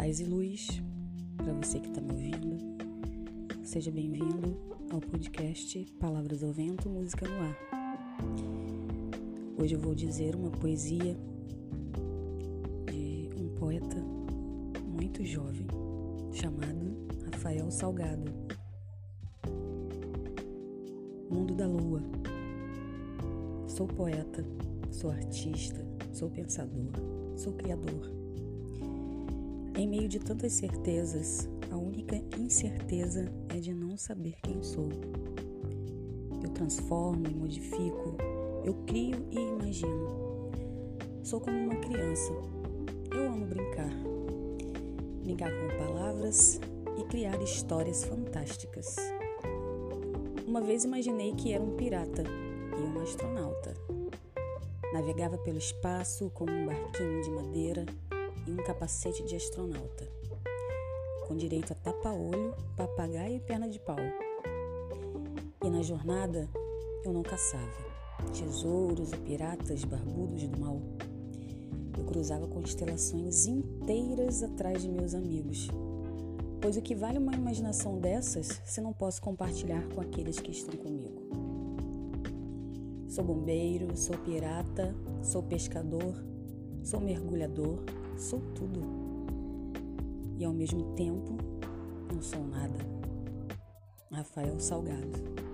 Paz e luz para você que está me ouvindo. Seja bem-vindo ao podcast Palavras ao Vento, Música no Ar. Hoje eu vou dizer uma poesia de um poeta muito jovem chamado Rafael Salgado. Mundo da Lua. Sou poeta, sou artista, sou pensador, sou criador. Em meio de tantas certezas, a única incerteza é de não saber quem sou. Eu transformo e modifico, eu crio e imagino. Sou como uma criança. Eu amo brincar. Brincar com palavras e criar histórias fantásticas. Uma vez imaginei que era um pirata e um astronauta. Navegava pelo espaço como um barquinho de madeira e um capacete de astronauta, com direito a tapa-olho, papagaio e perna de pau. E na jornada eu não caçava tesouros e piratas barbudos do mal. Eu cruzava constelações inteiras atrás de meus amigos, pois o que vale uma imaginação dessas se não posso compartilhar com aqueles que estão comigo? Sou bombeiro, sou pirata, sou pescador, sou mergulhador, sou tudo. E ao mesmo tempo, não sou nada. Rafael Salgado.